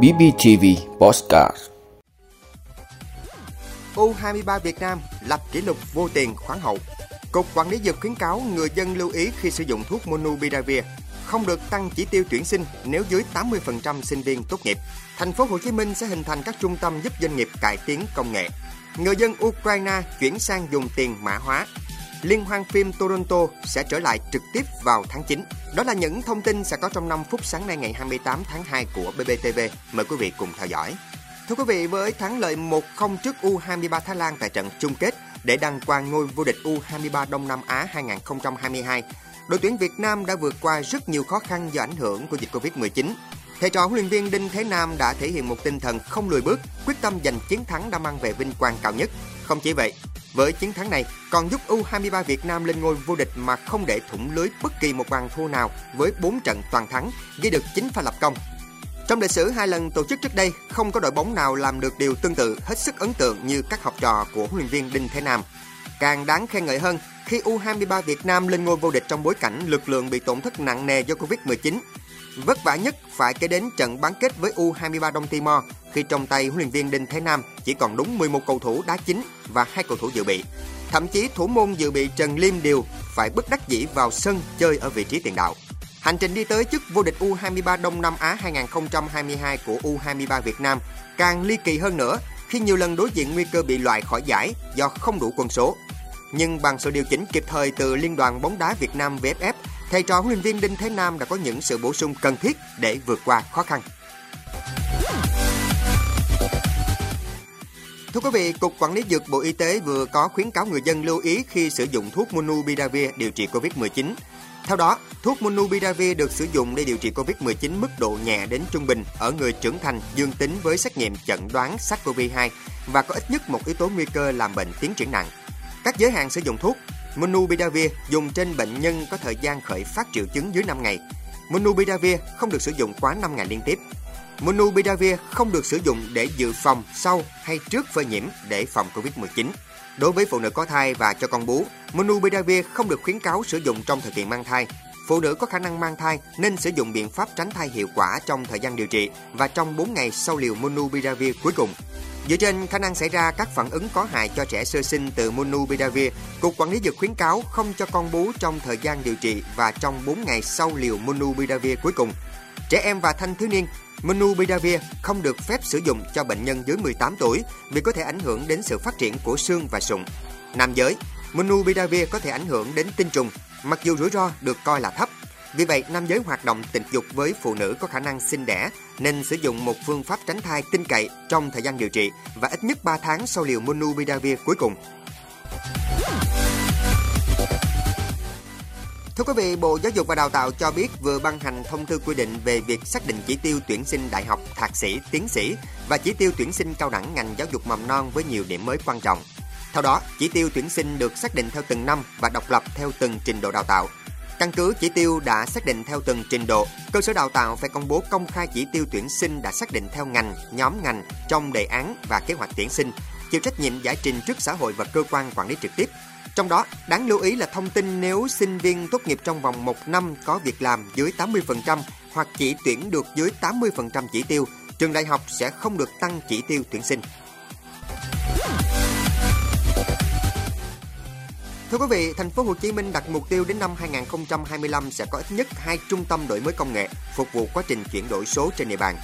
BBTV Postcard U23 Việt Nam lập kỷ lục vô tiền khoáng hậu. Cục Quản lý Dược khuyến cáo người dân lưu ý khi sử dụng thuốc Monupiravir không được tăng chỉ tiêu tuyển sinh nếu dưới 80% sinh viên tốt nghiệp. Thành phố Hồ Chí Minh sẽ hình thành các trung tâm giúp doanh nghiệp cải tiến công nghệ. Người dân Ukraine chuyển sang dùng tiền mã hóa. Liên hoan phim Toronto sẽ trở lại trực tiếp vào tháng 9. Đó là những thông tin sẽ có trong 5 phút sáng nay ngày 28 tháng 2 của BBTV. Mời quý vị cùng theo dõi. Thưa quý vị, với thắng lợi 1-0 trước U23 Thái Lan tại trận chung kết để đăng quang ngôi vô địch U23 Đông Nam Á 2022, đội tuyển Việt Nam đã vượt qua rất nhiều khó khăn do ảnh hưởng của dịch Covid-19. Thầy trò huấn luyện viên Đinh Thế Nam đã thể hiện một tinh thần không lùi bước, quyết tâm giành chiến thắng đã mang về vinh quang cao nhất. Không chỉ vậy, với chiến thắng này còn giúp U23 Việt Nam lên ngôi vô địch mà không để thủng lưới bất kỳ một bàn thua nào với 4 trận toàn thắng, ghi được 9 pha lập công. Trong lịch sử hai lần tổ chức trước đây, không có đội bóng nào làm được điều tương tự hết sức ấn tượng như các học trò của huấn luyện viên Đinh Thế Nam. Càng đáng khen ngợi hơn khi U23 Việt Nam lên ngôi vô địch trong bối cảnh lực lượng bị tổn thất nặng nề do Covid-19. Vất vả nhất phải kể đến trận bán kết với U23 Đông Timor, khi trong tay huấn luyện viên Đinh Thế Nam chỉ còn đúng 11 cầu thủ đá chính và hai cầu thủ dự bị. Thậm chí thủ môn dự bị Trần Liêm Điều phải bất đắc dĩ vào sân chơi ở vị trí tiền đạo. Hành trình đi tới chức vô địch U23 Đông Nam Á 2022 của U23 Việt Nam càng ly kỳ hơn nữa khi nhiều lần đối diện nguy cơ bị loại khỏi giải do không đủ quân số. Nhưng bằng sự điều chỉnh kịp thời từ Liên đoàn bóng đá Việt Nam VFF, thầy trò huấn luyện viên Đinh Thế Nam đã có những sự bổ sung cần thiết để vượt qua khó khăn. Thưa quý vị, Cục Quản lý Dược Bộ Y tế vừa có khuyến cáo người dân lưu ý khi sử dụng thuốc Monupiravir điều trị COVID-19. Theo đó, thuốc Monupiravir được sử dụng để điều trị COVID-19 mức độ nhẹ đến trung bình ở người trưởng thành dương tính với xét nghiệm chẩn đoán SARS-CoV-2 và có ít nhất một yếu tố nguy cơ làm bệnh tiến triển nặng. Các giới hạn sử dụng thuốc Monubidavir dùng trên bệnh nhân có thời gian khởi phát triệu chứng dưới 5 ngày. Monubidavir không được sử dụng quá 5 ngày liên tiếp. Monubidavir không được sử dụng để dự phòng sau hay trước phơi nhiễm để phòng COVID-19. Đối với phụ nữ có thai và cho con bú, Monubidavir không được khuyến cáo sử dụng trong thời kỳ mang thai. Phụ nữ có khả năng mang thai nên sử dụng biện pháp tránh thai hiệu quả trong thời gian điều trị và trong 4 ngày sau liều Monubidavir cuối cùng. Dựa trên khả năng xảy ra các phản ứng có hại cho trẻ sơ sinh từ Monubidavir, Cục Quản lý Dược khuyến cáo không cho con bú trong thời gian điều trị và trong 4 ngày sau liều Monubidavir cuối cùng. Trẻ em và thanh thiếu niên, Monubidavir không được phép sử dụng cho bệnh nhân dưới 18 tuổi vì có thể ảnh hưởng đến sự phát triển của xương và sụn. Nam giới, Monubidavir có thể ảnh hưởng đến tinh trùng, mặc dù rủi ro được coi là thấp. Vì vậy, nam giới hoạt động tình dục với phụ nữ có khả năng sinh đẻ nên sử dụng một phương pháp tránh thai tin cậy trong thời gian điều trị và ít nhất 3 tháng sau liều Monubidavir cuối cùng. Thưa quý vị, Bộ Giáo dục và Đào tạo cho biết vừa ban hành thông tư quy định về việc xác định chỉ tiêu tuyển sinh đại học, thạc sĩ, tiến sĩ và chỉ tiêu tuyển sinh cao đẳng ngành giáo dục mầm non với nhiều điểm mới quan trọng. Theo đó, chỉ tiêu tuyển sinh được xác định theo từng năm và độc lập theo từng trình độ đào tạo. Căn cứ chỉ tiêu đã xác định theo từng trình độ, cơ sở đào tạo phải công bố công khai chỉ tiêu tuyển sinh đã xác định theo ngành, nhóm ngành trong đề án và kế hoạch tuyển sinh, chịu trách nhiệm giải trình trước xã hội và cơ quan quản lý trực tiếp. Trong đó, đáng lưu ý là thông tin nếu sinh viên tốt nghiệp trong vòng 1 năm có việc làm dưới 80% hoặc chỉ tuyển được dưới 80% chỉ tiêu, trường đại học sẽ không được tăng chỉ tiêu tuyển sinh. Thưa quý vị, thành phố Hồ Chí Minh đặt mục tiêu đến năm 2025 sẽ có ít nhất hai trung tâm đổi mới công nghệ phục vụ quá trình chuyển đổi số trên địa bàn.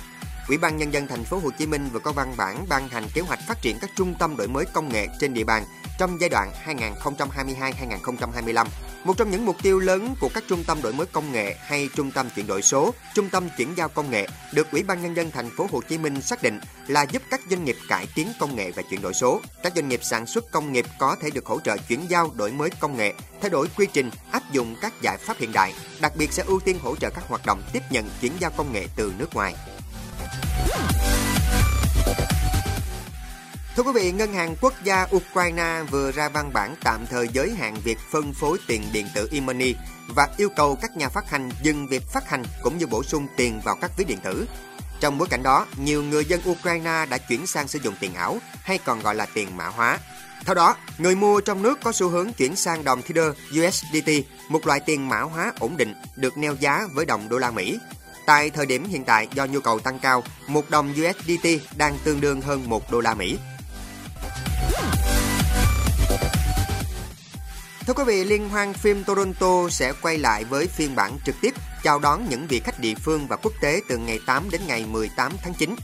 Ủy ban nhân dân thành phố Hồ Chí Minh vừa có văn bản ban hành kế hoạch phát triển các trung tâm đổi mới công nghệ trên địa bàn trong giai đoạn 2022-2025. Một trong những mục tiêu lớn của các trung tâm đổi mới công nghệ hay trung tâm chuyển đổi số, trung tâm chuyển giao công nghệ được Ủy ban nhân dân thành phố Hồ Chí Minh xác định là giúp các doanh nghiệp cải tiến công nghệ và chuyển đổi số. Các doanh nghiệp sản xuất công nghiệp có thể được hỗ trợ chuyển giao đổi mới công nghệ, thay đổi quy trình, áp dụng các giải pháp hiện đại, đặc biệt sẽ ưu tiên hỗ trợ các hoạt động tiếp nhận chuyển giao công nghệ từ nước ngoài. Thưa quý vị, Ngân hàng Quốc gia Ukraine vừa ra văn bản tạm thời giới hạn việc phân phối tiền điện tử e-money và yêu cầu các nhà phát hành dừng việc phát hành cũng như bổ sung tiền vào các ví điện tử. Trong bối cảnh đó, nhiều người dân Ukraine đã chuyển sang sử dụng tiền ảo hay còn gọi là tiền mã hóa. Theo đó, người mua trong nước có xu hướng chuyển sang đồng Tether USDT, một loại tiền mã hóa ổn định được neo giá với đồng đô la Mỹ Tại thời điểm hiện tại do nhu cầu tăng cao, một đồng USDT đang tương đương hơn 1 đô la Mỹ. Thưa quý vị, Liên hoan phim Toronto sẽ quay lại với phiên bản trực tiếp chào đón những vị khách địa phương và quốc tế từ ngày 8 đến ngày 18 tháng 9.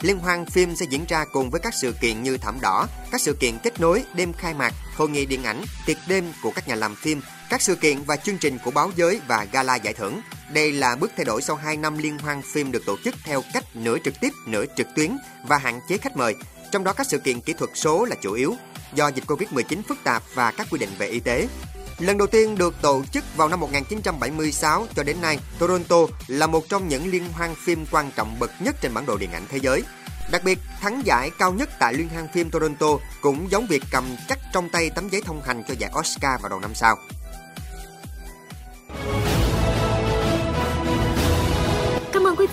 Liên hoan phim sẽ diễn ra cùng với các sự kiện như Thảm Đỏ, các sự kiện kết nối, đêm khai mạc, hội nghị điện ảnh, tiệc đêm của các nhà làm phim, các sự kiện và chương trình của báo giới và gala giải thưởng. Đây là bước thay đổi sau 2 năm liên hoan phim được tổ chức theo cách nửa trực tiếp, nửa trực tuyến và hạn chế khách mời. Trong đó các sự kiện kỹ thuật số là chủ yếu, do dịch Covid-19 phức tạp và các quy định về y tế. Lần đầu tiên được tổ chức vào năm 1976 cho đến nay, Toronto là một trong những liên hoan phim quan trọng bậc nhất trên bản đồ điện ảnh thế giới. Đặc biệt, thắng giải cao nhất tại Liên hoan phim Toronto cũng giống việc cầm chắc trong tay tấm giấy thông hành cho giải Oscar vào đầu năm sau.